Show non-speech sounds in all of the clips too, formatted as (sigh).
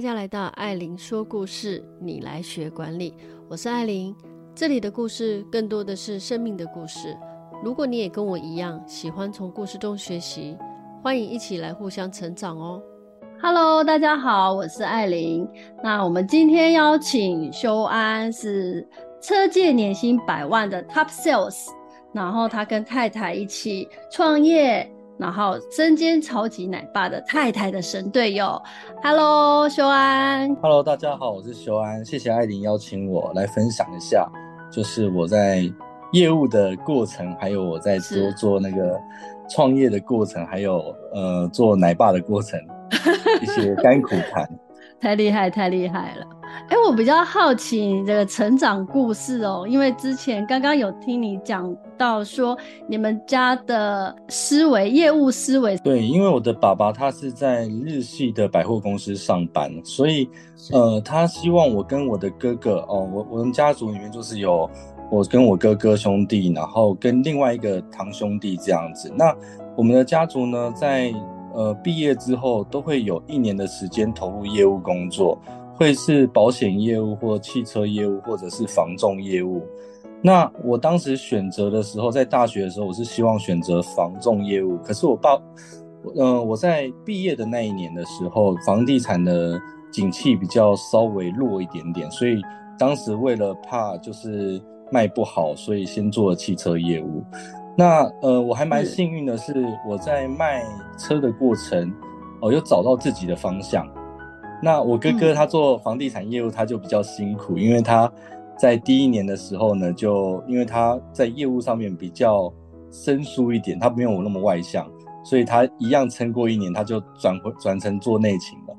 大家来到艾琳说故事，你来学管理。我是艾琳，这里的故事更多的是生命的故事。如果你也跟我一样喜欢从故事中学习，欢迎一起来互相成长哦。Hello，大家好，我是艾琳。那我们今天邀请修安是车界年薪百万的 Top Sales，然后他跟太太一起创业。然后身兼超级奶爸的太太的神队友，Hello，修安，Hello，大家好，我是修安，谢谢艾琳邀请我来分享一下，就是我在业务的过程，还有我在做做那个创业的过程，还有呃做奶爸的过程，(laughs) 一些甘苦谈。太厉害，太厉害了！哎，我比较好奇你这个成长故事哦，因为之前刚刚有听你讲到说，你们家的思维、业务思维。对，因为我的爸爸他是在日系的百货公司上班，所以呃，他希望我跟我的哥哥哦，我我们家族里面就是有我跟我哥哥兄弟，然后跟另外一个堂兄弟这样子。那我们的家族呢，在呃，毕业之后都会有一年的时间投入业务工作，会是保险业务或汽车业务，或者是房仲业务。那我当时选择的时候，在大学的时候，我是希望选择房仲业务。可是我爸，嗯、呃，我在毕业的那一年的时候，房地产的景气比较稍微弱一点点，所以当时为了怕就是卖不好，所以先做了汽车业务。那呃，我还蛮幸运的是，我在卖车的过程，哦，又找到自己的方向。那我哥哥他做房地产业务，他就比较辛苦，因为他在第一年的时候呢，就因为他在业务上面比较生疏一点，他没有我那么外向，所以他一样撑过一年，他就转回转成做内勤了。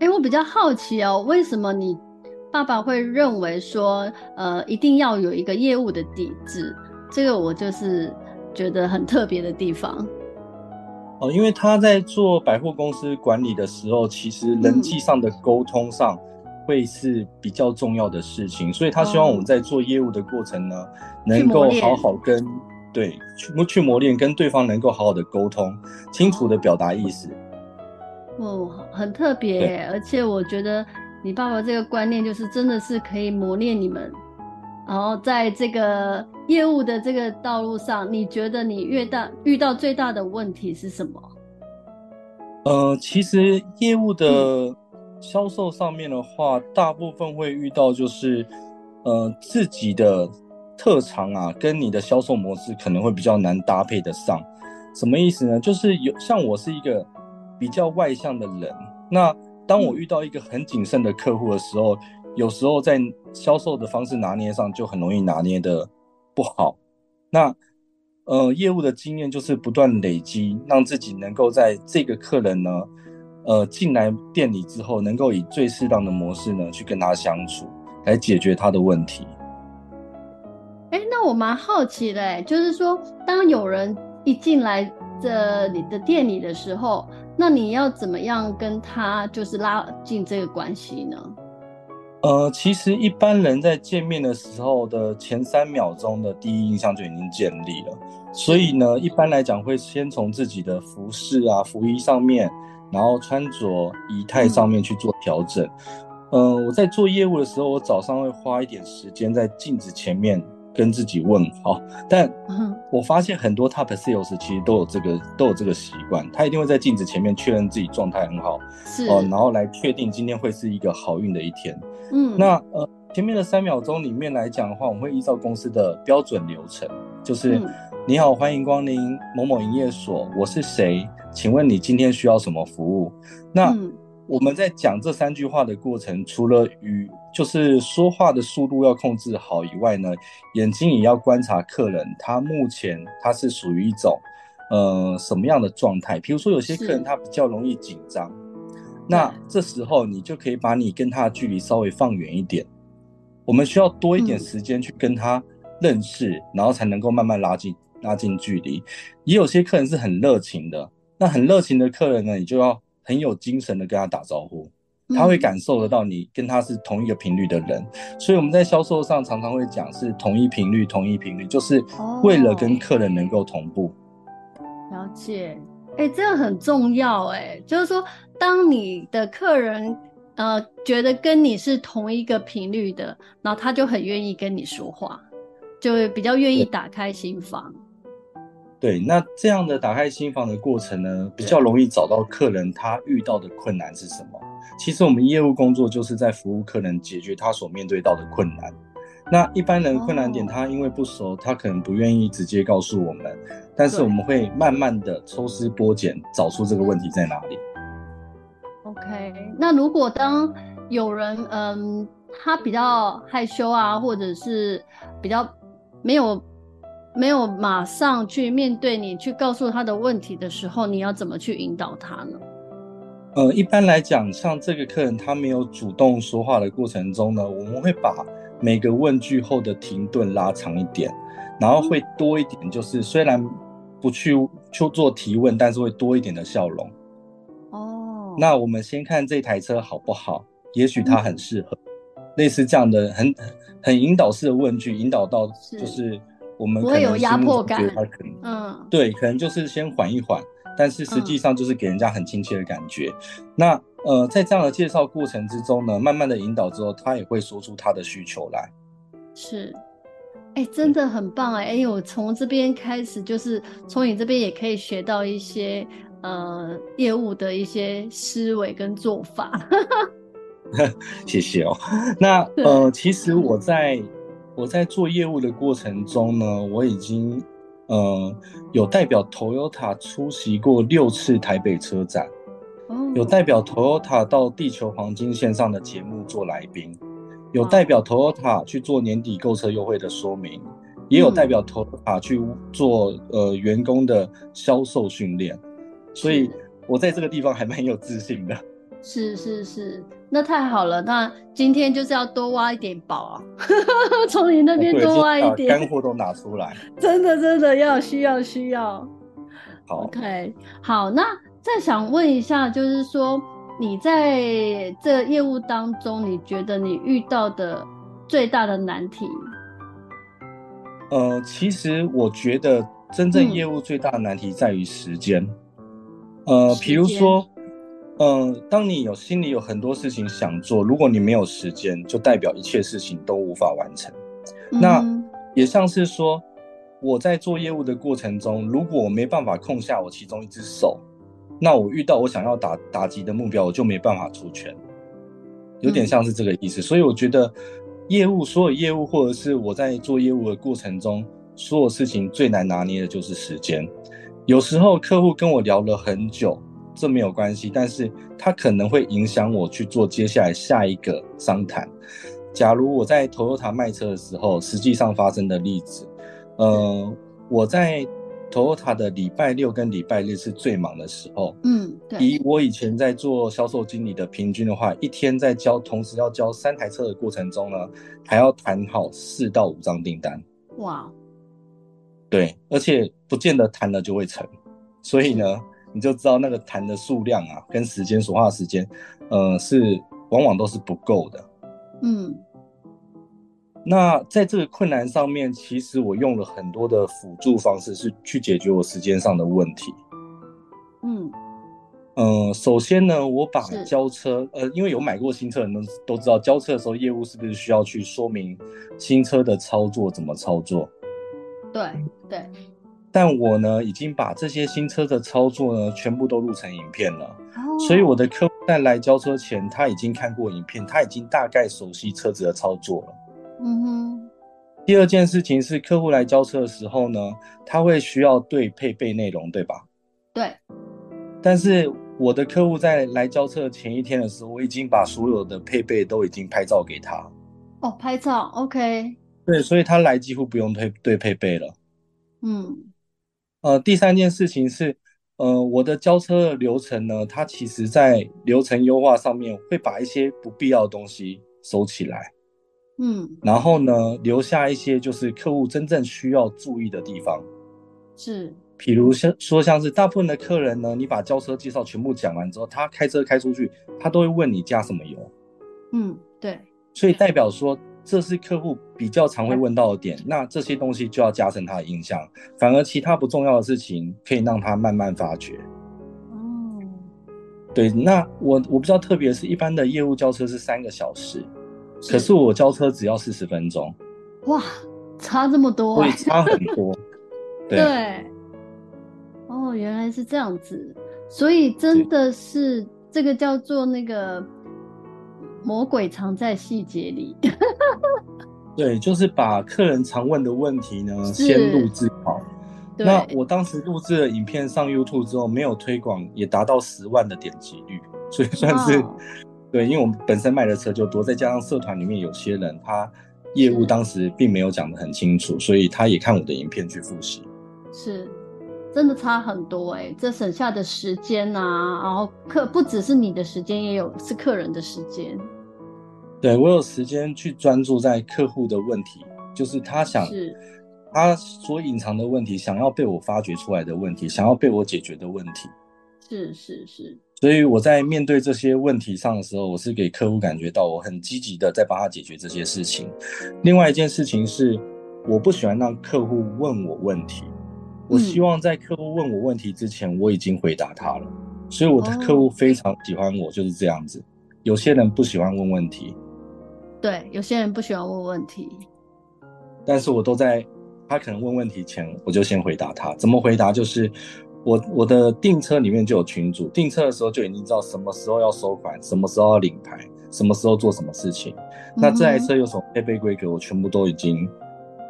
哎，我比较好奇哦，为什么你爸爸会认为说，呃，一定要有一个业务的底子？这个我就是觉得很特别的地方哦，因为他在做百货公司管理的时候，其实人际上的沟通上会是比较重要的事情，嗯、所以他希望我们在做业务的过程呢，嗯、能够好好跟对去去磨练，跟对方能够好好的沟通，清楚的表达意思。哦，很特别，而且我觉得你爸爸这个观念就是真的是可以磨练你们。然后在这个业务的这个道路上，你觉得你越大遇到最大的问题是什么？呃，其实业务的销售上面的话，嗯、大部分会遇到就是，呃，自己的特长啊，跟你的销售模式可能会比较难搭配得上。什么意思呢？就是有像我是一个比较外向的人，那当我遇到一个很谨慎的客户的时候。有时候在销售的方式拿捏上就很容易拿捏的不好。那呃，业务的经验就是不断累积，让自己能够在这个客人呢，呃，进来店里之后，能够以最适当的模式呢去跟他相处，来解决他的问题。哎，那我蛮好奇的，就是说，当有人一进来这你的店里的时候，那你要怎么样跟他就是拉近这个关系呢？呃，其实一般人在见面的时候的前三秒钟的第一印象就已经建立了，所以呢，一般来讲会先从自己的服饰啊、服衣上面，然后穿着仪态上面去做调整。嗯、呃，我在做业务的时候，我早上会花一点时间在镜子前面。跟自己问好，但我发现很多 top sales 其实都有这个都有这个习惯，他一定会在镜子前面确认自己状态很好，是哦、呃，然后来确定今天会是一个好运的一天。嗯，那呃前面的三秒钟里面来讲的话，我们会依照公司的标准流程，就是、嗯、你好，欢迎光临某某营业所，我是谁？请问你今天需要什么服务？那、嗯我们在讲这三句话的过程，除了语就是说话的速度要控制好以外呢，眼睛也要观察客人，他目前他是属于一种呃什么样的状态。比如说有些客人他比较容易紧张，那这时候你就可以把你跟他的距离稍微放远一点。我们需要多一点时间去跟他认识，嗯、然后才能够慢慢拉近拉近距离。也有些客人是很热情的，那很热情的客人呢，你就要。很有精神的跟他打招呼，他会感受得到你跟他是同一个频率的人，嗯、所以我们在销售上常常会讲是同一频率，同一频率，就是为了跟客人能够同步。了解，哎、欸，这个很重要哎、欸，就是说，当你的客人呃觉得跟你是同一个频率的，然后他就很愿意跟你说话，就会比较愿意打开心房。对，那这样的打开心房的过程呢，比较容易找到客人他遇到的困难是什么。其实我们业务工作就是在服务客人解决他所面对到的困难。那一般人困难点，他因为不熟，他可能不愿意直接告诉我们，但是我们会慢慢的抽丝剥茧，找出这个问题在哪里。OK，那如果当有人嗯，他比较害羞啊，或者是比较没有没有马上去面对你，去告诉他的问题的时候，你要怎么去引导他呢？呃，一般来讲，像这个客人他没有主动说话的过程中呢，我们会把每个问句后的停顿拉长一点，然后会多一点，就是虽然不去去做提问，但是会多一点的笑容。哦，那我们先看这台车好不好？也许它很适合，嗯、类似这样的很很引导式的问句，引导到就是我们可有压迫感。嗯，对，可能就是先缓一缓。但是实际上就是给人家很亲切的感觉。嗯、那呃，在这样的介绍过程之中呢，慢慢的引导之后，他也会说出他的需求来。是，哎、欸，真的很棒哎！哎、欸，我从这边开始，就是从你这边也可以学到一些呃业务的一些思维跟做法。(laughs) 谢谢哦。(laughs) 那呃，其实我在我在做业务的过程中呢，我已经。呃，有代表 Toyota 出席过六次台北车展，有代表 Toyota 到地球黄金线上的节目做来宾，有代表 Toyota 去做年底购车优惠的说明，也有代表 Toyota 去做呃员工的销售训练，所以我在这个地方还蛮有自信的。是是是，那太好了。那今天就是要多挖一点宝啊，(laughs) 从你那边多挖一点，干货都拿出来。真的真的要需要需要。好，OK，好。那再想问一下，就是说你在这业务当中，你觉得你遇到的最大的难题？呃，其实我觉得真正业务最大的难题在于时间。嗯、呃，比如说。嗯，当你有心里有很多事情想做，如果你没有时间，就代表一切事情都无法完成。嗯、那也像是说，我在做业务的过程中，如果我没办法控下我其中一只手，那我遇到我想要打打击的目标，我就没办法出拳。有点像是这个意思。嗯、所以我觉得，业务所有业务或者是我在做业务的过程中，所有事情最难拿捏的就是时间。有时候客户跟我聊了很久。这没有关系，但是他可能会影响我去做接下来下一个商谈。假如我在 Toyota 卖车的时候，实际上发生的例子，呃，我在 Toyota 的礼拜六跟礼拜日是最忙的时候。嗯，对。以我以前在做销售经理的平均的话，一天在交同时要交三台车的过程中呢，还要谈好四到五张订单。哇。对，而且不见得谈了就会成，所以呢。你就知道那个谈的数量啊，跟时间所花的时间，呃，是往往都是不够的。嗯，那在这个困难上面，其实我用了很多的辅助方式，是去解决我时间上的问题。嗯，呃，首先呢，我把交车，呃，因为有买过新车的人都知道，交车的时候业务是不是需要去说明新车的操作怎么操作？对对。但我呢，已经把这些新车的操作呢，全部都录成影片了。Oh. 所以我的客户在来交车前，他已经看过影片，他已经大概熟悉车子的操作了。嗯哼。第二件事情是，客户来交车的时候呢，他会需要对配备内容，对吧？对。但是我的客户在来交车前一天的时候，我已经把所有的配备都已经拍照给他。哦，oh, 拍照，OK。对，所以他来几乎不用配对配备了。嗯。呃，第三件事情是，呃，我的交车的流程呢，它其实在流程优化上面会把一些不必要的东西收起来，嗯，然后呢，留下一些就是客户真正需要注意的地方，是，比如像说像是大部分的客人呢，你把交车介绍全部讲完之后，他开车开出去，他都会问你加什么油，嗯，对，所以代表说。这是客户比较常会问到的点，那这些东西就要加深他的印象，反而其他不重要的事情可以让他慢慢发掘。对，那我我比较特别是，一般的业务交车是三个小时，可是我交车只要四十分钟。哇，差这么多，对，差很多。(laughs) 对，对，哦，原来是这样子，所以真的是这个叫做那个魔鬼藏在细节里。(laughs) 对，就是把客人常问的问题呢，先录制好。那我当时录制了影片上 YouTube 之后，没有推广，也达到十万的点击率，所以算是、哦、对。因为我们本身卖的车就多，再加上社团里面有些人他业务当时并没有讲得很清楚，所以他也看我的影片去复习。是，真的差很多哎、欸，这省下的时间啊，然后客不只是你的时间，也有是客人的时间。对，我有时间去专注在客户的问题，就是他想。他所隐藏的问题，想要被我发掘出来的问题，想要被我解决的问题，是是是。所以我在面对这些问题上的时候，我是给客户感觉到我很积极的在帮他解决这些事情。另外一件事情是，我不喜欢让客户问我问题，我希望在客户问我问题之前，我已经回答他了。所以我的客户非常喜欢我，就是这样子。有些人不喜欢问问题，对，有些人不喜欢问问题，但是我都在。他可能问问题前，我就先回答他。怎么回答？就是我我的订车里面就有群主，订车的时候就已经知道什么时候要收款，什么时候要领牌，什么时候做什么事情。那这台车有什么配备规格，我全部都已经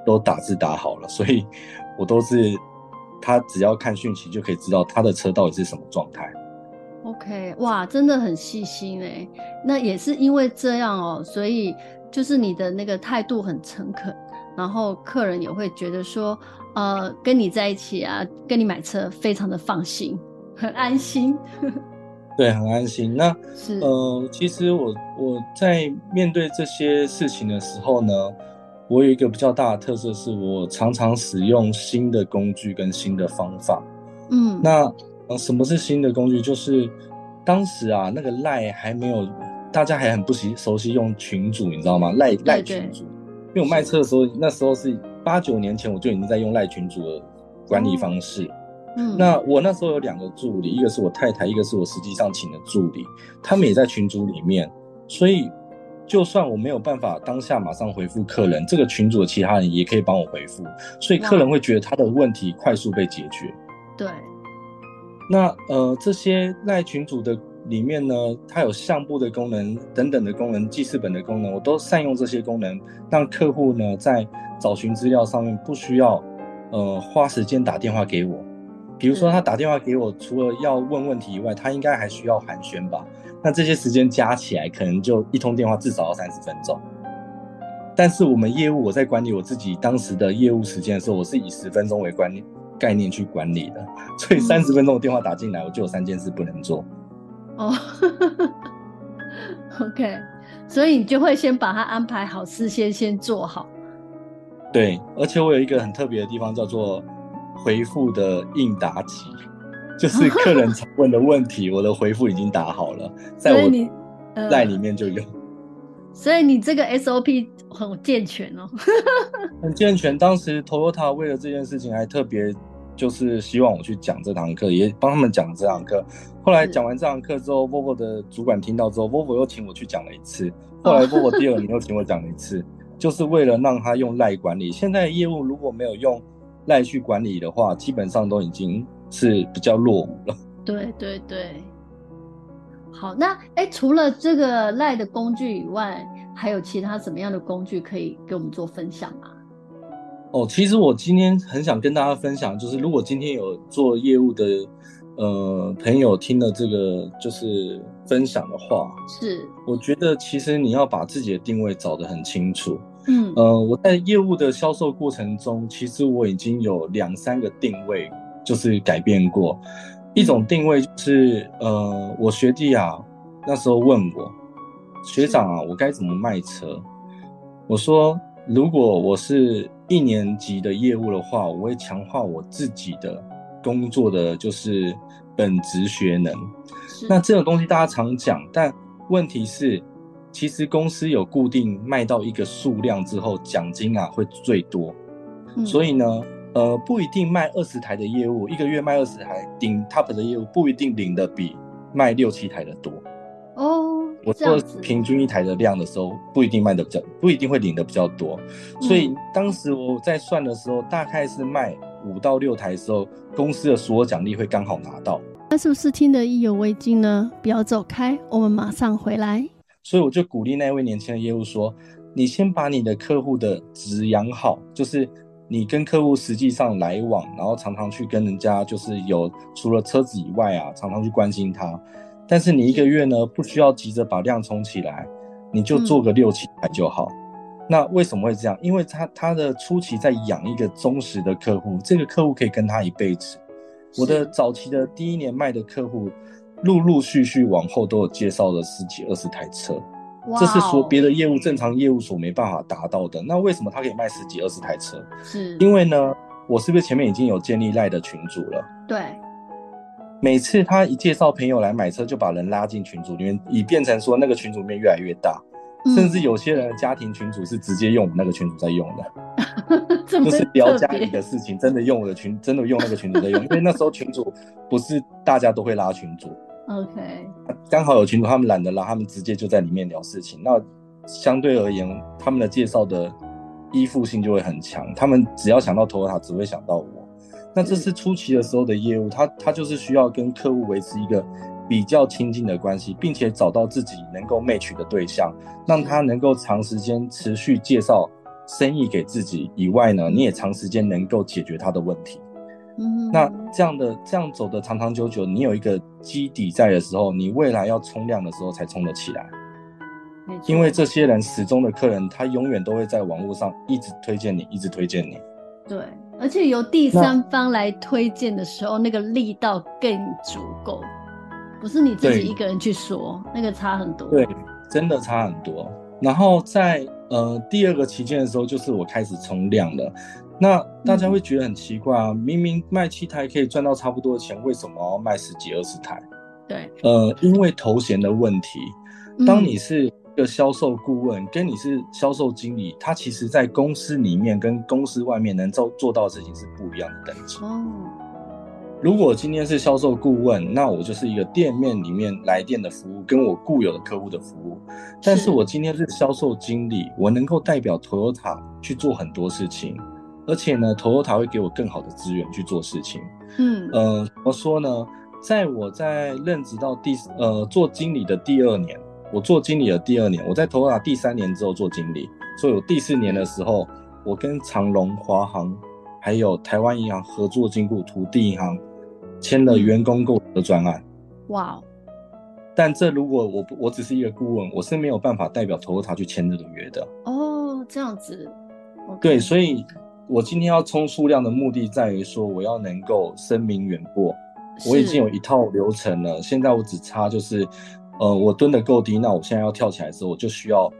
都打字打好了，所以我都是他只要看讯息就可以知道他的车到底是什么状态。OK，哇，真的很细心哎。那也是因为这样哦，所以就是你的那个态度很诚恳。然后客人也会觉得说，呃，跟你在一起啊，跟你买车非常的放心，很安心。(laughs) 对，很安心。那是呃，其实我我在面对这些事情的时候呢，我有一个比较大的特色，是我常常使用新的工具跟新的方法。嗯，那呃，什么是新的工具？就是当时啊，那个赖还没有，大家还很不习熟悉用群主，你知道吗？赖赖群主。因为我卖车的时候，那时候是八九年前，我就已经在用赖群主的管理方式。嗯，那我那时候有两个助理，一个是我太太，一个是我实际上请的助理，他们也在群组里面。所以，就算我没有办法当下马上回复客人，这个群组的其他人也可以帮我回复，所以客人会觉得他的问题快速被解决。对。那呃，这些赖群组的。里面呢，它有相簿的功能等等的功能，记事本的功能，我都善用这些功能，让客户呢在找寻资料上面不需要呃花时间打电话给我。比如说他打电话给我，除了要问问题以外，他应该还需要寒暄吧？那这些时间加起来，可能就一通电话至少要三十分钟。但是我们业务，我在管理我自己当时的业务时间的时候，我是以十分钟为观念概念去管理的，所以三十分钟的电话打进来，我就有三件事不能做。哦，(laughs) OK，所以你就会先把它安排好，事先先做好。对，而且我有一个很特别的地方，叫做回复的应答集，就是客人常问的问题，我的回复已经打好了，在我在里面就有。所以你这个 SOP 很健全哦，(laughs) 很健全。当时 Toyota 为了这件事情还特别。就是希望我去讲这堂课，也帮他们讲这堂课。后来讲完这堂课之后，Volvo 的主管听到之后，Volvo 又请我去讲了一次。后来 Volvo 第二年又请我讲了一次，就是为了让他用赖管理。现在业务如果没有用赖去管理的话，基本上都已经是比较落伍了。对对对。好，那哎，除了这个赖的工具以外，还有其他什么样的工具可以给我们做分享吗？哦，其实我今天很想跟大家分享，就是如果今天有做业务的呃朋友听了这个就是分享的话，是，我觉得其实你要把自己的定位找得很清楚。嗯，呃，我在业务的销售过程中，其实我已经有两三个定位就是改变过。一种定位就是呃，我学弟啊那时候问我，学长啊，我该怎么卖车？我说，如果我是一年级的业务的话，我会强化我自己的工作的就是本职学能。那这种东西大家常讲，但问题是，其实公司有固定卖到一个数量之后，奖金啊会最多。嗯。所以呢，呃，不一定卖二十台的业务，一个月卖二十台顶 top 的业务，不一定领的比卖六七台的多。哦，我做平均一台的量的时候，不一定卖的比较，不一定会领的比较多。所以当时我在算的时候，大概是卖五到六台的时候，公司的所有奖励会刚好拿到。那是不是听得意犹未尽呢？不要走开，我们马上回来。所以我就鼓励那位年轻的业务说：“你先把你的客户的值养好，就是你跟客户实际上来往，然后常常去跟人家就是有除了车子以外啊，常常去关心他。但是你一个月呢，不需要急着把量冲起来，你就做个六七台就好。嗯、那为什么会这样？因为他他的初期在养一个忠实的客户，这个客户可以跟他一辈子。”我的早期的第一年卖的客户，陆陆续续往后都有介绍了十几二十台车这是说别的业务正常业务所没办法达到的。那为什么他可以卖十几二十台车？是因为呢，我是不是前面已经有建立赖的群组了？对，每次他一介绍朋友来买车，就把人拉进群组里面，以变成说那个群组面越来越大。甚至有些人的家庭群组是直接用我们那个群组在用的，(laughs) 就是聊家里的事情，真的用我的群，真的用那个群组在用，因为那时候群组不是大家都会拉群组，OK，刚好有群主，他们懒得拉，他们直接就在里面聊事情。那相对而言，他们的介绍的依附性就会很强，他们只要想到 Toyota，只会想到我。那这是初期的时候的业务，他他就是需要跟客户维持一个。比较亲近的关系，并且找到自己能够 match 的对象，让他能够长时间持续介绍生意给自己以外呢，你也长时间能够解决他的问题。嗯，那这样的这样走的长长久久，你有一个基底在的时候，你未来要冲量的时候才冲得起来。因为这些人始终的客人，他永远都会在网络上一直推荐你，一直推荐你。对，而且由第三方来推荐的时候，那，那个力道更足够。不是你自己一个人去说，那个差很多。对，真的差很多。然后在呃第二个期间的时候，就是我开始冲量了。那大家会觉得很奇怪啊，嗯、明明卖七台可以赚到差不多的钱，为什么要卖十几二十台？对，呃，因为头衔的问题。当你是一个销售顾问，嗯、跟你是销售经理，他其实在公司里面跟公司外面能做做到的事情是不一样的等级。哦。如果今天是销售顾问，那我就是一个店面里面来电的服务，跟我固有的客户的服务。但是我今天是销售经理，我能够代表 Toyota 去做很多事情，而且呢，Toyota 会给我更好的资源去做事情。嗯，呃，怎么说呢？在我在任职到第呃做经理的第二年，我做经理的第二年，我在 Toyota 第三年之后做经理，所以我第四年的时候，我跟长荣、华航还有台湾银行合作，经过土地银行。签了员工购的专案，哇、嗯！但这如果我我只是一个顾问，我是没有办法代表 Toyota 去签这个约的。哦，这样子。Okay. 对，所以我今天要冲数量的目的在于说，我要能够声名远播。我已经有一套流程了，现在我只差就是，呃，我蹲的够低，那我现在要跳起来的时候，我就需要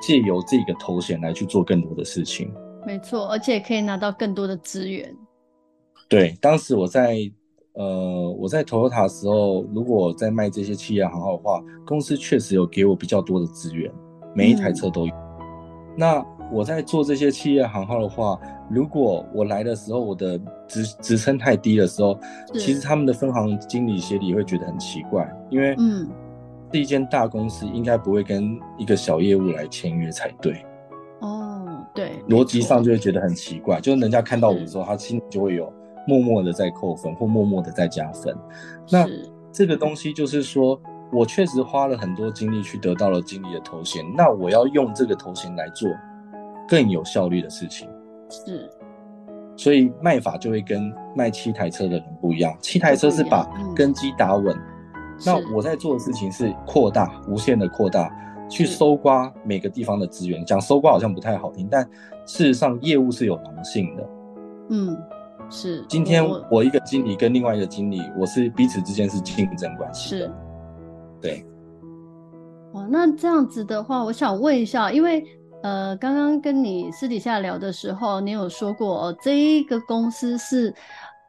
借由这个头衔来去做更多的事情。没错，而且可以拿到更多的资源。对，当时我在。呃，我在 Toyota 的时候，如果在卖这些企业行号的话，公司确实有给我比较多的资源，每一台车都有。嗯、那我在做这些企业行号的话，如果我来的时候我的职职称太低的时候，其实他们的分行经理协理会觉得很奇怪，因为嗯，是一间大公司，应该不会跟一个小业务来签约才对。哦，对，逻辑上就会觉得很奇怪，就是人家看到我的时候，他心里就会有。默默的在扣分，或默默的在加分。那这个东西就是说，我确实花了很多精力去得到了经理的头衔。那我要用这个头衔来做更有效率的事情。是，所以卖法就会跟卖七台车的人不一样。七台车是把根基打稳，嗯、那我在做的事情是扩大，无限的扩大，去搜刮每个地方的资源。讲搜刮好像不太好听，但事实上业务是有狼性的。嗯。是，今天我一个经理跟另外一个经理，我是彼此之间是竞争关系。是，对。哦，那这样子的话，我想问一下，因为呃，刚刚跟你私底下聊的时候，你有说过，哦，这一个公司是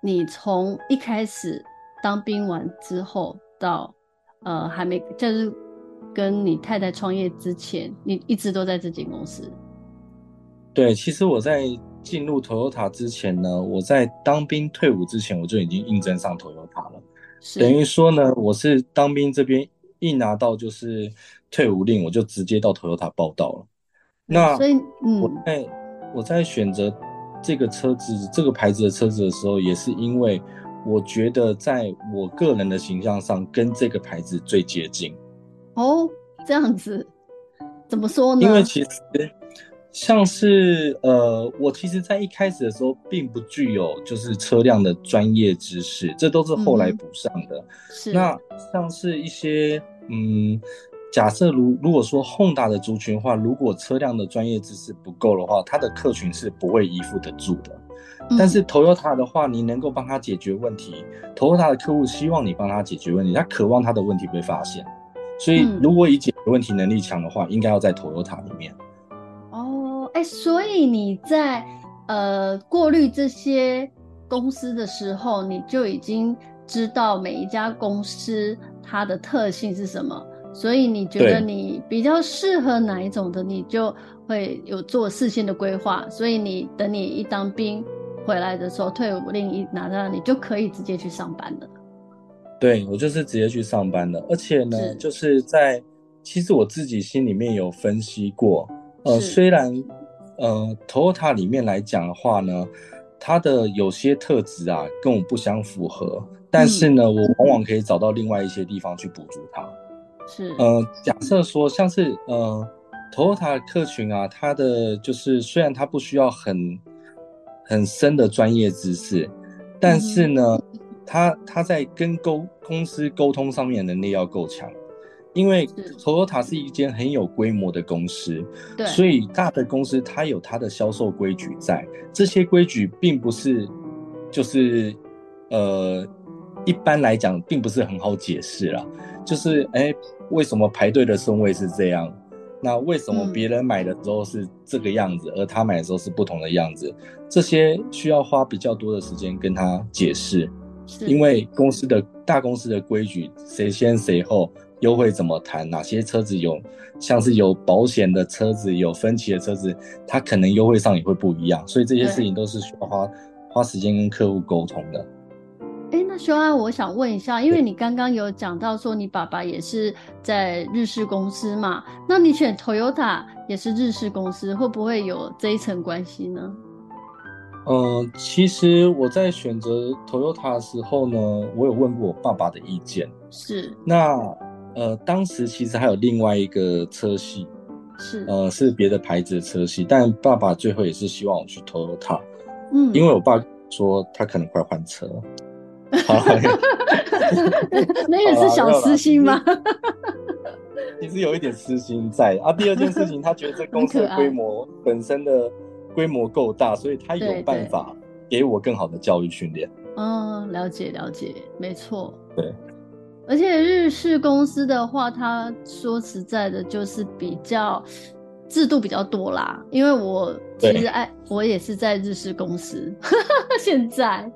你从一开始当兵完之后到呃还没就是跟你太太创业之前，你一直都在这间公司。对，其实我在。进入 Toyota 之前呢，我在当兵退伍之前，我就已经应征上 Toyota 了。等于说呢，我是当兵这边一拿到就是退伍令，我就直接到 Toyota 报道了。那所以，嗯，我在我在选择这个车子这个牌子的车子的时候，也是因为我觉得在我个人的形象上跟这个牌子最接近。哦，这样子，怎么说呢？因为其实。像是呃，我其实，在一开始的时候，并不具有就是车辆的专业知识，这都是后来补上的。嗯、是。那像是一些嗯，假设如如果说 Honda 的族群的话，如果车辆的专业知识不够的话，它的客群是不会依附得住的。嗯、但是 Toyota 的话，你能够帮他解决问题，Toyota 的客户希望你帮他解决问题，他渴望他的问题被发现。所以，如果以解决问题能力强的话，嗯、应该要在 Toyota 里面。哦哎，所以你在呃过滤这些公司的时候，你就已经知道每一家公司它的特性是什么，所以你觉得你比较适合哪一种的，你就会有做事先的规划。所以你等你一当兵回来的时候，退伍令一拿到，你就可以直接去上班了。对，我就是直接去上班了，而且呢，是就是在其实我自己心里面有分析过，呃，虽然。呃，Toyota 里面来讲的话呢，它的有些特质啊跟我不相符合，但是呢，嗯、我往往可以找到另外一些地方去补足它。是，呃，假设说像是呃，Toyota 的客群啊，它的就是虽然它不需要很很深的专业知识，但是呢，嗯、它它在跟沟公司沟通上面的能力要够强。因为 Toyota 是一间很有规模的公司，对，所以大的公司它有它的销售规矩在，这些规矩并不是，就是，呃，一般来讲并不是很好解释啦，就是，哎，为什么排队的顺位是这样？那为什么别人买的时候是这个样子，嗯、而他买的时候是不同的样子？这些需要花比较多的时间跟他解释，因为公司的大公司的规矩，谁先谁后。优惠怎么谈？哪些车子有，像是有保险的车子，有分期的车子，它可能优惠上也会不一样。所以这些事情都是需要花花时间跟客户沟通的。哎，那修安，我想问一下，因为你刚刚有讲到说你爸爸也是在日式公司嘛，那你选 Toyota 也是日式公司，会不会有这一层关系呢？嗯、呃，其实我在选择 Toyota 的时候呢，我有问过我爸爸的意见。是，那。呃，当时其实还有另外一个车系，是呃是别的牌子的车系，但爸爸最后也是希望我去 Toyota，嗯，因为我爸说他可能快换车，(laughs) 那也是小私心吗？(laughs) 其实有一点私心在啊。第二件事情，他觉得这公司的规模本身的规模够大，所以他有办法给我更好的教育训练。嗯，了解了解，没错，对。而且日式公司的话，他说实在的，就是比较制度比较多啦。因为我其实爱，我也是在日式公司。(laughs) 现在，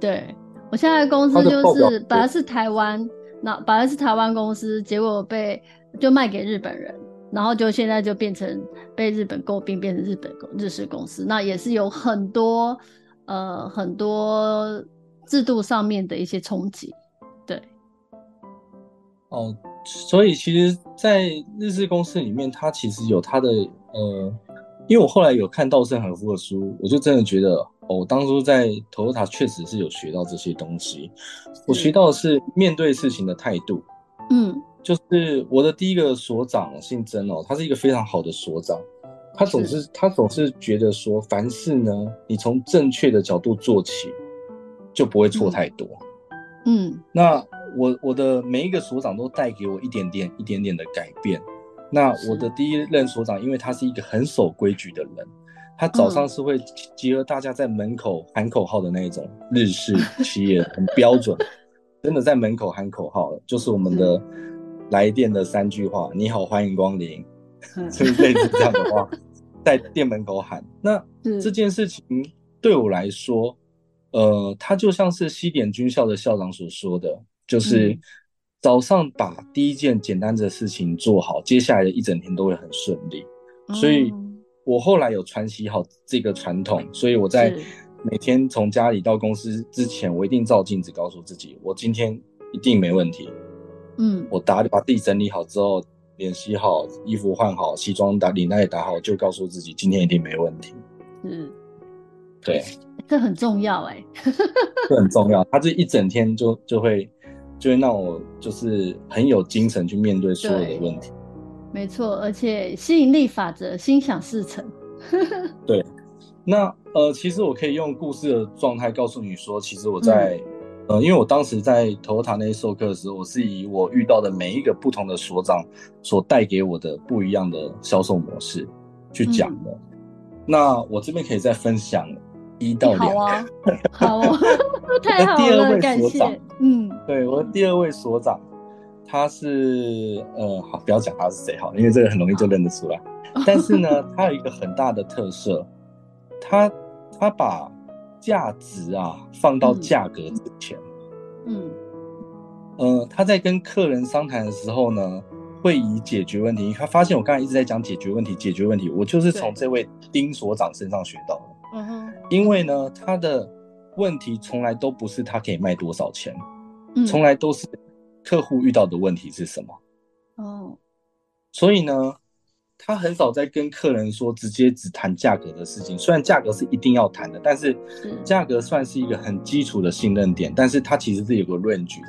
对我现在的公司就是本来是台湾，那本来是台湾公司，结果被就卖给日本人，然后就现在就变成被日本购并，变成日本日式公司。那也是有很多呃很多制度上面的一些冲击。对哦，所以其实，在日式公司里面，它其实有它的呃，因为我后来有看稻盛和夫的书，我就真的觉得，哦，我当初在 Toyota 确实是有学到这些东西。我学到的是面对事情的态度。嗯，就是我的第一个所长姓曾哦，他是一个非常好的所长，他总是他总是觉得说，凡事呢，你从正确的角度做起，就不会错太多。嗯，嗯那。我我的每一个所长都带给我一点点一点点的改变。那我的第一任所长，因为他是一个很守规矩的人，他早上是会集合大家在门口喊口号的那一种日式企业，很标准，真的在门口喊口号，就是我们的来电的三句话：你好，欢迎光临，所以类似这样的话，在店门口喊。那这件事情对我来说，呃，他就像是西点军校的校长所说的。就是早上把第一件简单的事情做好，嗯、接下来的一整天都会很顺利。嗯、所以，我后来有传习好这个传统，所以我在每天从家里到公司之前，我一定照镜子告诉自己，我今天一定没问题。嗯，我打把地整理好之后，脸洗好，衣服换好，西装打领带也打好，就告诉自己今天一定没问题。嗯，对，(laughs) 这很重要哎，(laughs) 这很重要。他这一整天就就会就会让我就是很有精神去面对所有的问题。没错，而且吸引力法则，心想事成。对，那呃，其实我可以用故事的状态告诉你说，其实我在。嗯呃，因为我当时在 Toyota 那些授课的时候，我是以我遇到的每一个不同的所长所带给我的不一样的销售模式去讲的。嗯、那我这边可以再分享一到两个。(laughs) 好啊，(laughs) 好啊，太好了，第二位感谢。嗯，对，我的第二位所长，他是呃，好，不要讲他是谁好，因为这个很容易就认得出来。(laughs) 但是呢，他有一个很大的特色，他他把。价值啊，放到价格之前。嗯，呃，他在跟客人商谈的时候呢，会以解决问题。他发现我刚才一直在讲解决问题，解决问题，我就是从这位丁所长身上学到的。嗯哼，因为呢，他的问题从来都不是他可以卖多少钱，嗯，从来都是客户遇到的问题是什么。哦，所以呢。他很少在跟客人说直接只谈价格的事情，虽然价格是一定要谈的，但是价格算是一个很基础的信任点，但是它其实是有个 range 的，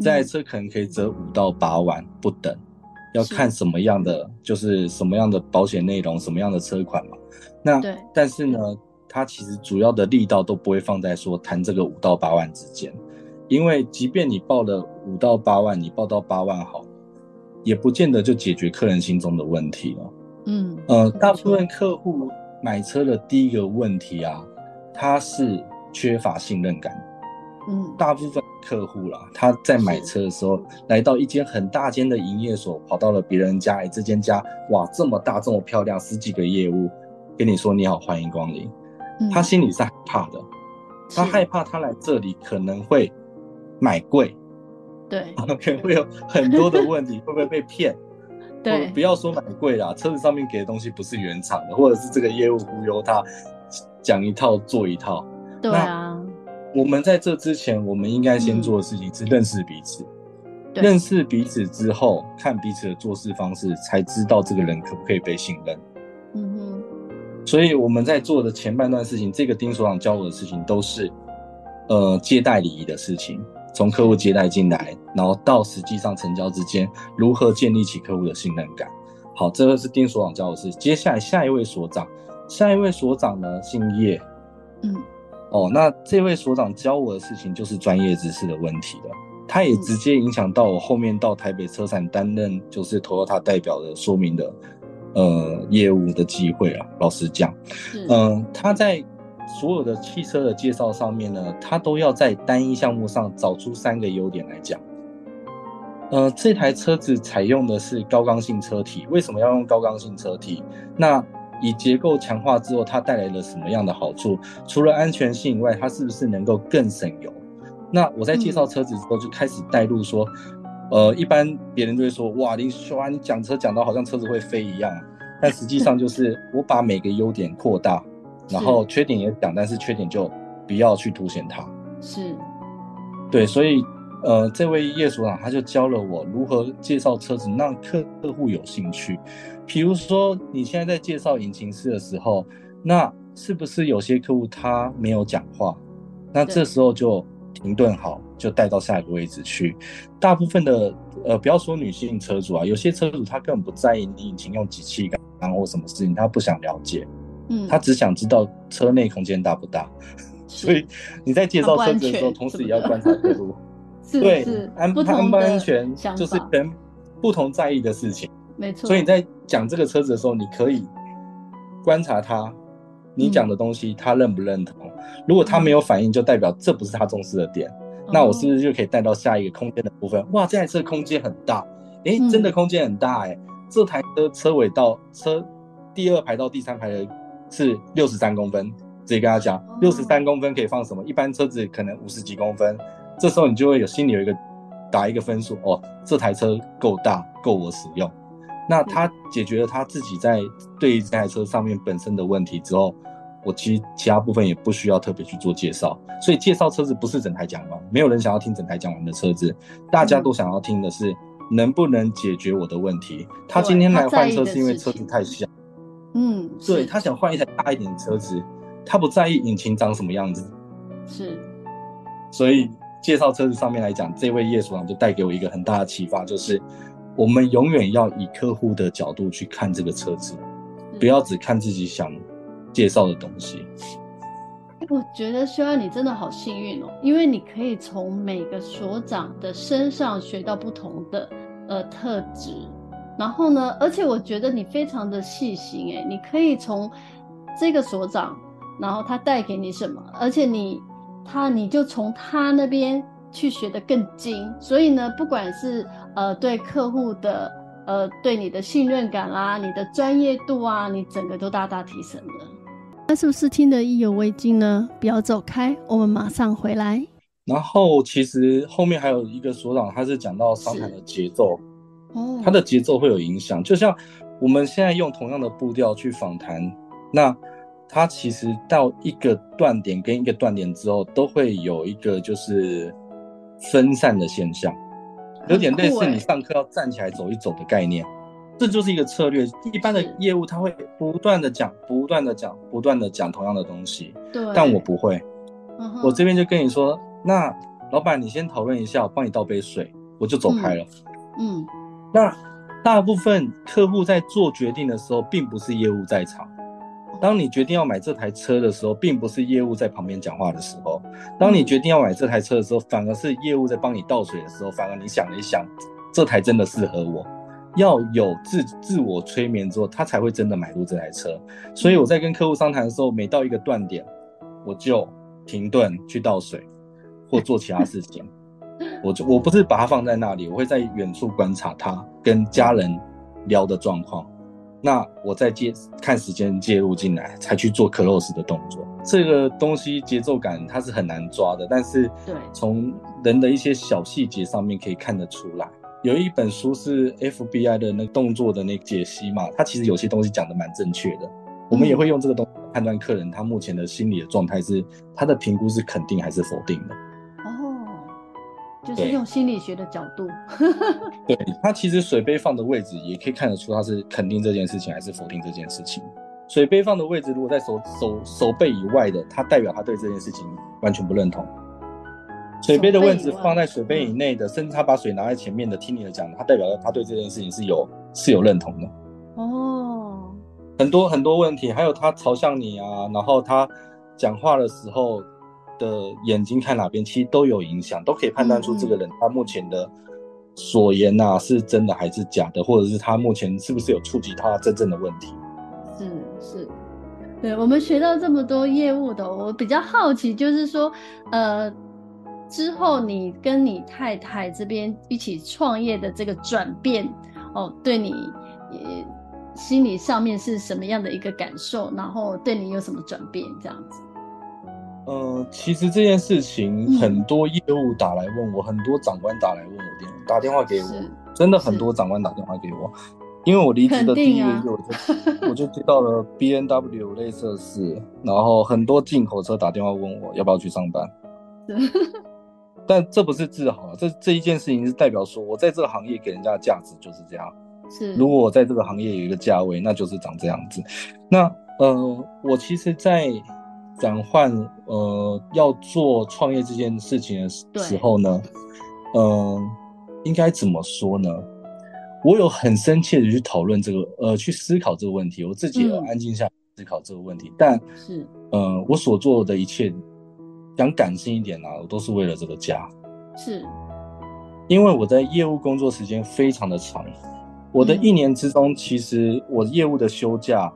这台车可能可以折五到八万不等，要看什么样的，就是什么样的保险内容，什么样的车款嘛。那但是呢，它其实主要的力道都不会放在说谈这个五到八万之间，因为即便你报了五到八万，你报到八万好。也不见得就解决客人心中的问题了。嗯，呃，大部分客户买车的第一个问题啊，他是缺乏信任感。嗯，大部分客户啦，他在买车的时候，来到一间很大间的营业所，跑到了别人家，哎，这间家哇这么大这么漂亮，十几个业务，跟你说你好，欢迎光临。嗯，他心里是害怕的，他害怕他来这里可能会买贵。对，可能 (laughs) 会有很多的问题，会不会被骗？对，不要说买贵啦，车子上面给的东西不是原厂的，或者是这个业务忽悠他，讲一套做一套。对啊，我们在这之前，我们应该先做的事情是认识彼此。嗯、认识彼此之后，看彼此的做事方式，才知道这个人可不可以被信任。嗯哼。所以我们在做的前半段事情，这个丁所长教我的事情，都是呃接待礼仪的事情。从客户接待进来，然后到实际上成交之间，如何建立起客户的信任感？好，这个是丁所长教的事。接下来下一位所长，下一位所长呢姓叶，嗯，哦，那这位所长教我的事情就是专业知识的问题了。他也直接影响到我后面到台北车厂担任就是 Toyota 代表的说明的呃业务的机会啊。老实讲，嗯、呃，他在。所有的汽车的介绍上面呢，他都要在单一项目上找出三个优点来讲。呃，这台车子采用的是高刚性车体，为什么要用高刚性车体？那以结构强化之后，它带来了什么样的好处？除了安全性以外，它是不是能够更省油？那我在介绍车子之后就开始带入说，呃，一般别人就会说，哇，林叔啊，你讲车讲到好像车子会飞一样，但实际上就是我把每个优点扩大。然后缺点也讲，但是缺点就不要去凸显它。是，对，所以呃，这位叶所长他就教了我如何介绍车子，让客户有兴趣。比如说，你现在在介绍引擎室的时候，那是不是有些客户他没有讲话？那这时候就停顿好，就带到下一个位置去。大部分的呃，不要说女性车主啊，有些车主他根本不在意你引擎用几气缸或什么事情，他不想了解。嗯，他只想知道车内空间大不大，(laughs) 所以你在介绍车子的时候，同时也要观察客户。(laughs) 对，安不安不安全就是人不同在意的事情。没错。所以你在讲这个车子的时候，你可以观察他，你讲的东西他认不认同？如果他没有反应，就代表这不是他重视的点。那我是不是就可以带到下一个空间的部分？哇，这台车空间很大，哎，真的空间很大哎。这台车车尾到车第二排到第三排的。是六十三公分，直接跟他讲，六十三公分可以放什么？一般车子可能五十几公分，这时候你就会有心里有一个打一个分数哦，这台车够大，够我使用。那他解决了他自己在对于这台车上面本身的问题之后，我其实其他部分也不需要特别去做介绍。所以介绍车子不是整台讲完，没有人想要听整台讲完的车子，大家都想要听的是能不能解决我的问题。嗯、他今天来换车是因为车子太小，嗯，对，他想换一台大一点的车子，他不在意引擎长什么样子，是，所以介绍车子上面来讲，这位叶所长就带给我一个很大的启发，就是。我们永远要以客户的角度去看这个车子，不要只看自己想介绍的东西。我觉得修安你真的好幸运哦，因为你可以从每个所长的身上学到不同的呃特质，然后呢，而且我觉得你非常的细心哎，你可以从这个所长，然后他带给你什么，而且你他你就从他那边去学得更精，所以呢，不管是呃，对客户的呃，对你的信任感啦，你的专业度啊，你整个都大大提升了。那是不是听得意犹未尽呢？不要走开，我们马上回来。然后其实后面还有一个所长，他是讲到商谈的节奏，哦，他的节奏会有影响。就像我们现在用同样的步调去访谈，那它其实到一个断点跟一个断点之后，都会有一个就是分散的现象。有点类似你上课要站起来走一走的概念，这就是一个策略。一般的业务他会不断的讲，不断的讲，不断的讲同样的东西。对，但我不会。我这边就跟你说，那老板你先讨论一下，我帮你倒杯水，我就走开了。嗯，那大部分客户在做决定的时候，并不是业务在场。当你决定要买这台车的时候，并不是业务在旁边讲话的时候。当你决定要买这台车的时候，反而是业务在帮你倒水的时候。反而你想了一想，这台真的适合我，要有自自我催眠之后，他才会真的买入这台车。所以我在跟客户商谈的时候，每到一个断点，我就停顿去倒水，或做其他事情。我就我不是把它放在那里，我会在远处观察他跟家人聊的状况。那我再介看时间介入进来，才去做 close 的动作。这个东西节奏感它是很难抓的，但是对从人的一些小细节上面可以看得出来。有一本书是 FBI 的那个动作的那个解析嘛，它其实有些东西讲的蛮正确的。我们也会用这个东西判断客人他目前的心理的状态是他的评估是肯定还是否定的。就是用心理学的角度，(laughs) 对，对他其实水杯放的位置也可以看得出他是肯定这件事情还是否定这件事情。水杯放的位置如果在手手手背以外的，他代表他对这件事情完全不认同。水杯的位置放在水杯以内的，甚至他把水拿在前面的，听你的讲，他代表他对这件事情是有是有认同的。哦，很多很多问题，还有他朝向你啊，然后他讲话的时候。的眼睛看哪边，其实都有影响，都可以判断出这个人他目前的所言呐、啊、是真的还是假的，或者是他目前是不是有触及他真正的问题。是是，对，我们学到这么多业务的，我比较好奇，就是说，呃，之后你跟你太太这边一起创业的这个转变，哦，对你也心理上面是什么样的一个感受？然后对你有什么转变？这样子。呃，其实这件事情很多业务打来问我，嗯、很多长官打来问我电打电话给我，真的很多长官打电话给我，因为我离职的第一个月我就、啊、我就接到了 B N W 雷瑟斯，然后很多进口车打电话问我要不要去上班，(laughs) 但这不是自豪，这这一件事情是代表说我在这个行业给人家的价值就是这样，是如果我在这个行业有一个价位，那就是长这样子。那呃，我其实，在转换呃，要做创业这件事情的时候呢，嗯、呃，应该怎么说呢？我有很深切的去讨论这个，呃，去思考这个问题。我自己也安静下来思考这个问题。嗯、但是，呃，我所做的一切，讲感性一点啊，我都是为了这个家。是，因为我在业务工作时间非常的长，我的一年之中，其实我业务的休假，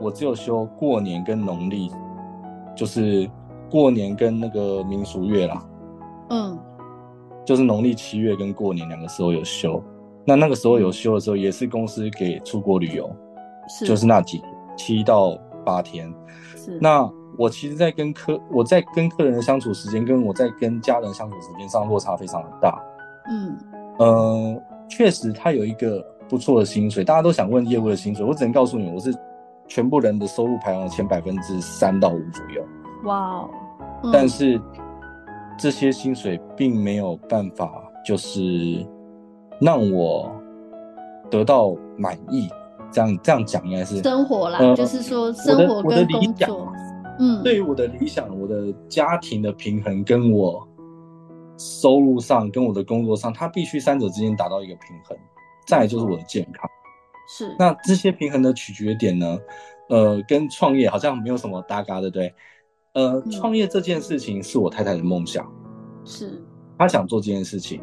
我只有休过年跟农历。就是过年跟那个民俗月啦，嗯，就是农历七月跟过年两个时候有休，那那个时候有休的时候，也是公司给出国旅游，是，就是那几七到八天。是，那我其实，在跟客我在跟客人的相处时间，跟我在跟家人相处时间上落差非常的大。嗯，嗯，确实他有一个不错的薪水，大家都想问业务的薪水，我只能告诉你，我是。全部人的收入排行前百分之三到五左右。哇哦！但是这些薪水并没有办法，就是让我得到满意。这样这样讲应该是生活啦，呃、就是说生活跟工作。嗯，对于我的理想，我的家庭的平衡跟我收入上跟我的工作上，它必须三者之间达到一个平衡。再就是我的健康。是。那这些平衡的取决点呢？呃，跟创业好像没有什么搭嘎，对不对？呃，创业这件事情是我太太的梦想，是她想做这件事情，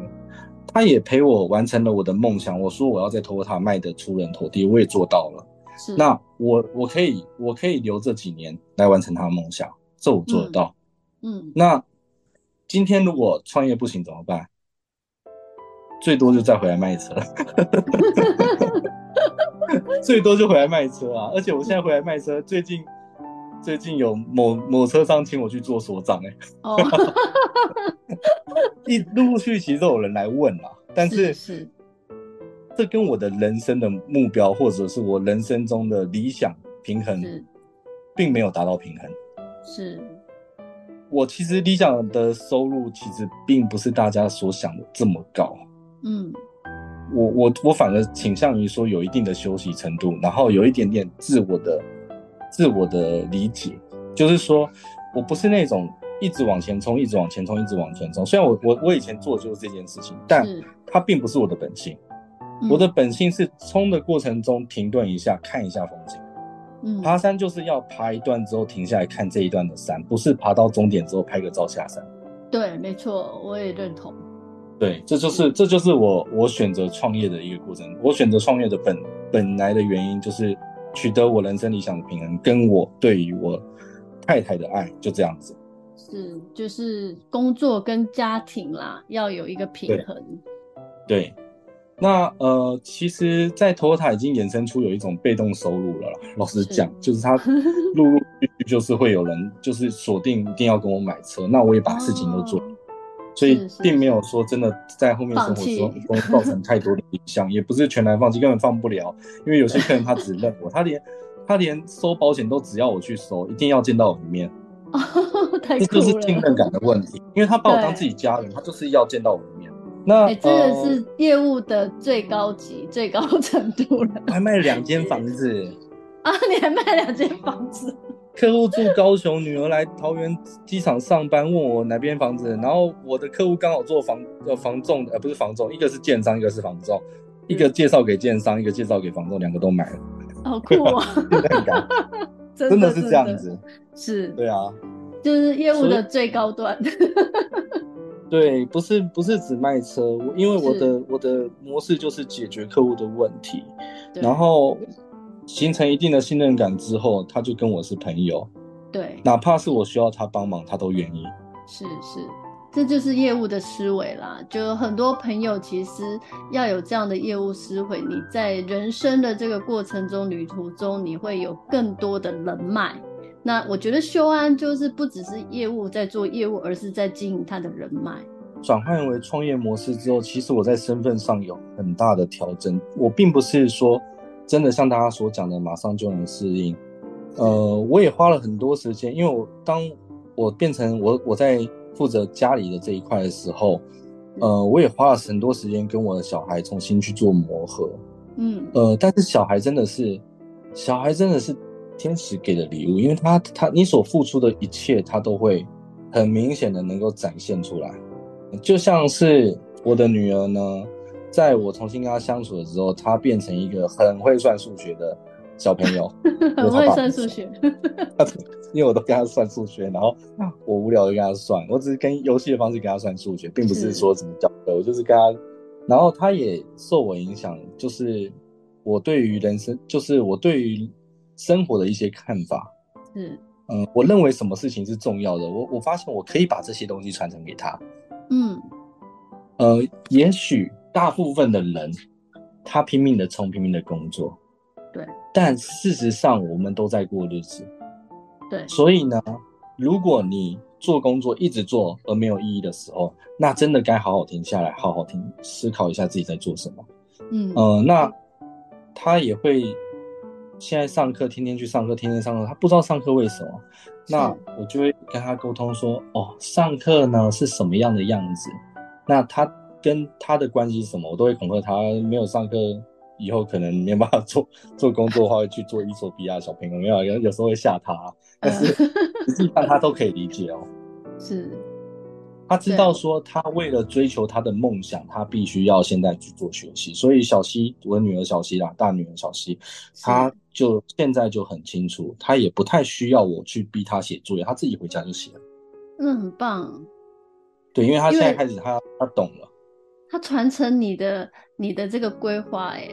她也陪我完成了我的梦想。我说我要在 Toyota 卖的出人头地，我也做到了。是，那我我可以我可以留这几年来完成她的梦想，这我做得到。嗯，嗯，那今天如果创业不行怎么办？最多就再回来卖车，(laughs) 最多就回来卖车啊！而且我现在回来卖车，最近。最近有某某车商请我去做所长，哎，哦，(laughs) 一陆陆续续其实都有人来问啦，但是是，这跟我的人生的目标或者是我人生中的理想平衡，并没有达到平衡。是，我其实理想的收入其实并不是大家所想的这么高。嗯，我我我反而倾向于说有一定的休息程度，然后有一点点自我的。自我的理解，就是说我不是那种一直往前冲，一直往前冲，一直往前冲。虽然我我我以前做的就是这件事情，但它并不是我的本性。我的本性是冲的过程中停顿一下，看一下风景。嗯，爬山就是要爬一段之后停下来看这一段的山，不是爬到终点之后拍个照下山。对，没错，我也认同。对，这就是这就是我我选择创业的一个过程。我选择创业的本本来的原因就是。取得我人生理想的平衡，跟我对于我太太的爱，就这样子。是，就是工作跟家庭啦，要有一个平衡。对，对那呃，其实，在 Toyota 已经衍生出有一种被动收入了。老实讲，是就是他 (laughs) 陆陆续续就是会有人就是锁定一定要跟我买车，那我也把事情都做。哦所以并没有说真的在后面生活中造成太多的影响，也不是全然放弃，根本放不了。因为有些客人他只认我，他连他连收保险都只要我去收，一定要见到我一面。(laughs) 这就是信任感的问题，因为他把我当自己家人，他就是要见到我一面。那、欸、这个是业务的最高级、呃、最高 (laughs) 程度了。我还卖了两间房子啊！你还卖两间房子？客户住高雄，女儿来桃园机场上班，问我哪边房子，然后我的客户刚好做房呃房仲，呃不是房仲，一个是建商，一个是房仲，一个介绍给建商，一个介绍给房仲，两个都买了，好 (laughs) (laughs) 酷啊！真的是这样子，是，对啊，就是业务的最高端。(laughs) 对，不是不是只卖车，我因为我的我的模式就是解决客户的问题，然后。形成一定的信任感之后，他就跟我是朋友。对，哪怕是我需要他帮忙，他都愿意。是是，这就是业务的思维啦。就很多朋友其实要有这样的业务思维，你在人生的这个过程中、旅途中，你会有更多的人脉。那我觉得修安就是不只是业务在做业务，而是在经营他的人脉。转换为创业模式之后，其实我在身份上有很大的调整。我并不是说。真的像大家所讲的，马上就能适应。呃，我也花了很多时间，因为我当我变成我我在负责家里的这一块的时候，呃，我也花了很多时间跟我的小孩重新去做磨合。嗯，呃，但是小孩真的是，小孩真的是天使给的礼物，因为他他你所付出的一切，他都会很明显的能够展现出来。就像是我的女儿呢。在我重新跟他相处的时候，他变成一个很会算数学的小朋友，(laughs) 很会算数学。(laughs) 因为我都跟他算数学，然后我无聊就跟他算，我只是跟游戏的方式跟他算数学，并不是说怎么教的，我就是跟他，然后他也受我影响，就是我对于人生，就是我对于生活的一些看法。嗯嗯，我认为什么事情是重要的，我我发现我可以把这些东西传承给他。嗯，呃，也许。大部分的人，他拼命的冲，拼命的工作，对。但事实上，我们都在过日子，对。所以呢，如果你做工作一直做而没有意义的时候，那真的该好好停下来，好好停思考一下自己在做什么。嗯呃，那他也会现在上课，天天去上课，天天上课，他不知道上课为什么。那我就会跟他沟通说，哦，上课呢是什么样的样子？那他跟他的关系是什么？我都会恐吓他，没有上课以后可能没办法做做工作的话，会去做伊索比亚小朋友，没有，有有时候会吓他，但是实际上他都可以理解哦。(laughs) 是。他知道说，他为了追求他的梦想，他必须要现在去做学习。所以小溪，我女儿小溪啦，大女儿小溪，她就现在就很清楚，她也不太需要我去逼她写作业，她自己回家就写了。嗯，很棒。对，因为她现在开始她，她她懂了。她传承你的你的这个规划，哎。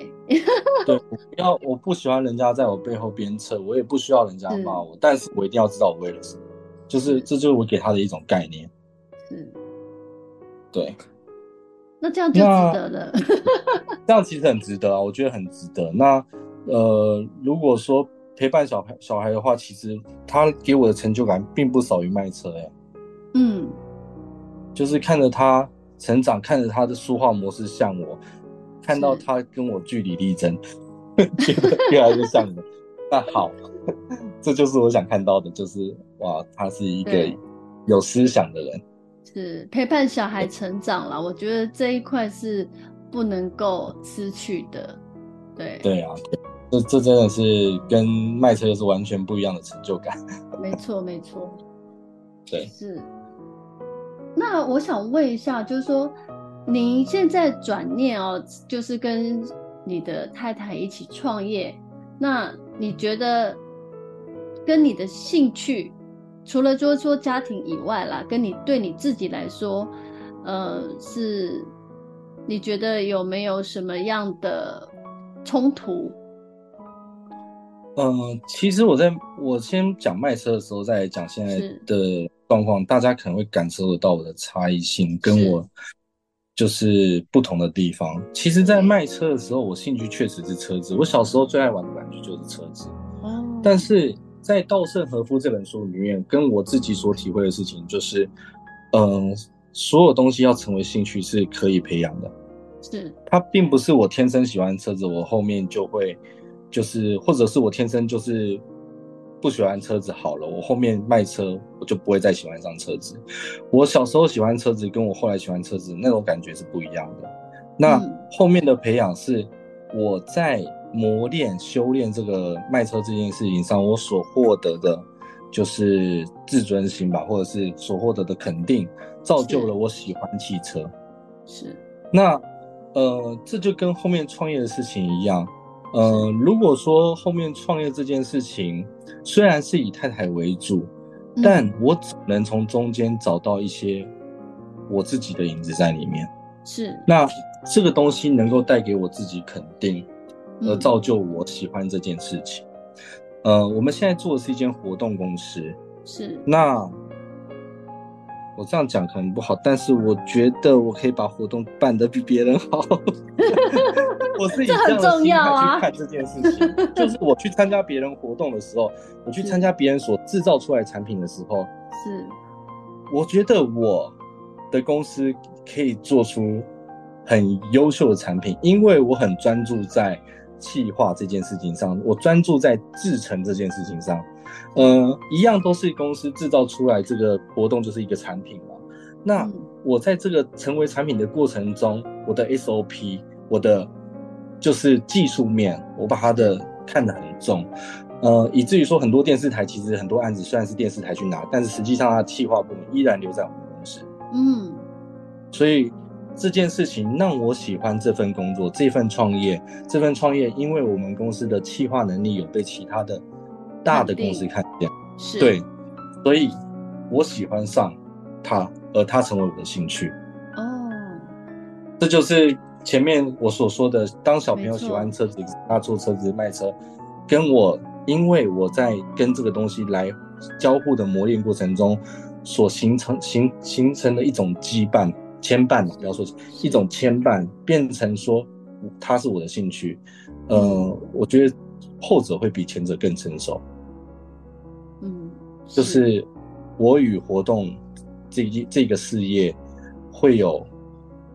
对，我不要，我不喜欢人家在我背后鞭策，我也不需要人家骂我，但是我一定要知道我为了什么，就是这就是我给他的一种概念。是，对，那这样就值得了。(laughs) 这样其实很值得啊，我觉得很值得。那呃，如果说陪伴小孩小孩的话，其实他给我的成就感并不少于卖车哎。嗯，就是看着他成长，看着他的说话模式像我，看到他跟我据理力争，(laughs) 觉得越来越像我。那好，(laughs) 这就是我想看到的，就是哇，他是一个有思想的人。是陪伴小孩成长了，我觉得这一块是不能够失去的。对对啊，这这真的是跟卖车是完全不一样的成就感。(laughs) 没错没错，对是。那我想问一下，就是说您现在转念哦，就是跟你的太太一起创业，那你觉得跟你的兴趣？除了说说家庭以外啦，跟你对你自己来说，呃，是你觉得有没有什么样的冲突？嗯、呃，其实我在我先讲卖车的时候，再讲现在的状况，大家可能会感受得到我的差异性，跟我就是不同的地方。其实，在卖车的时候，我兴趣确实是车子。我小时候最爱玩的玩具就是车子，哦，但是。在稻盛和夫这本书里面，跟我自己所体会的事情就是，嗯、呃，所有东西要成为兴趣是可以培养的。是，它并不是我天生喜欢车子，我后面就会，就是或者是我天生就是不喜欢车子好了，我后面卖车我就不会再喜欢上车子。我小时候喜欢车子，跟我后来喜欢车子那种感觉是不一样的。那后面的培养是我在。磨练、修炼这个卖车这件事情上，我所获得的，就是自尊心吧，或者是所获得的肯定，造就了我喜欢汽车。是，那，呃，这就跟后面创业的事情一样。呃，如果说后面创业这件事情虽然是以太太为主，嗯、但我只能从中间找到一些我自己的影子在里面。是，那这个东西能够带给我自己肯定。而造就我喜欢这件事情。嗯、呃，我们现在做的是一间活动公司。是。那我这样讲可能不好，但是我觉得我可以把活动办得比别人好。(laughs) 我是以这样的心态去看这件事情，啊、就是我去参加别人活动的时候，我去参加别人所制造出来的产品的时候，是。我觉得我的公司可以做出很优秀的产品，因为我很专注在。企划这件事情上，我专注在制成这件事情上，呃，一样都是公司制造出来这个活动就是一个产品嘛。那我在这个成为产品的过程中，我的 SOP，我的就是技术面，我把它的看得很重，呃，以至于说很多电视台其实很多案子虽然是电视台去拿，但是实际上它的企划部门依然留在我们公司。嗯，所以。这件事情让我喜欢这份工作，这份创业，这份创业，因为我们公司的企划能力有被其他的大的公司看见，是对，所以我喜欢上它，而它成为我的兴趣。哦，这就是前面我所说的，当小朋友喜欢车子，他做车子卖车，跟我因为我在跟这个东西来交互的磨练过程中所形成形形成的一种羁绊。牵绊嘛，不要说一种牵绊，变成说它是我的兴趣，呃，我觉得后者会比前者更成熟。嗯，就是我与活动这一这个事业会有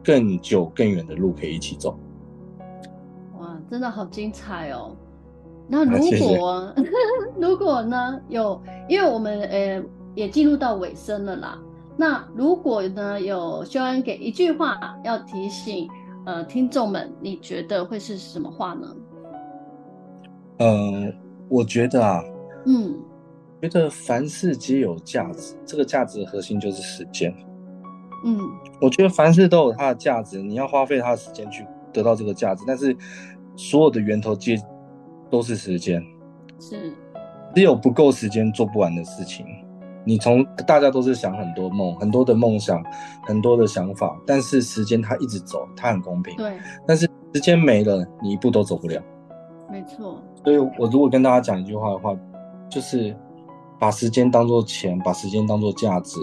更久更远的路可以一起走。哇，真的好精彩哦！那如果 (laughs) 如果呢有，因为我们呃也进入到尾声了啦。那如果呢有修恩给一句话要提醒呃听众们，你觉得会是什么话呢？嗯、呃，我觉得啊，嗯，觉得凡事皆有价值，这个价值的核心就是时间。嗯，我觉得凡事都有它的价值，你要花费它的时间去得到这个价值，但是所有的源头皆都是时间，是，只有不够时间做不完的事情。你从大家都是想很多梦，很多的梦想，很多的想法，但是时间它一直走，它很公平。对，但是时间没了，你一步都走不了。没错。所以我如果跟大家讲一句话的话，就是。把时间当做钱，把时间当做价值。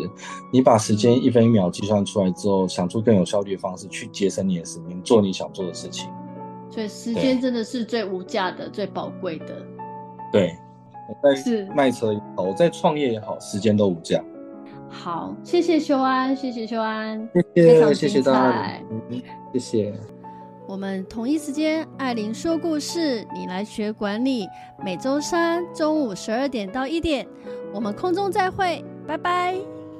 你把时间一分一秒计算出来之后，嗯、想出更有效率的方式去节省你的时间，做你想做的事情。所以时间真的是最无价的、最宝贵的。对，我在卖车也好，我在创业也好，时间都无价。好，谢谢修安，谢谢修安，谢谢，谢谢大家，谢谢。我们同一时间，艾琳说故事，你来学管理。每周三中午十二点到一点，我们空中再会，拜拜。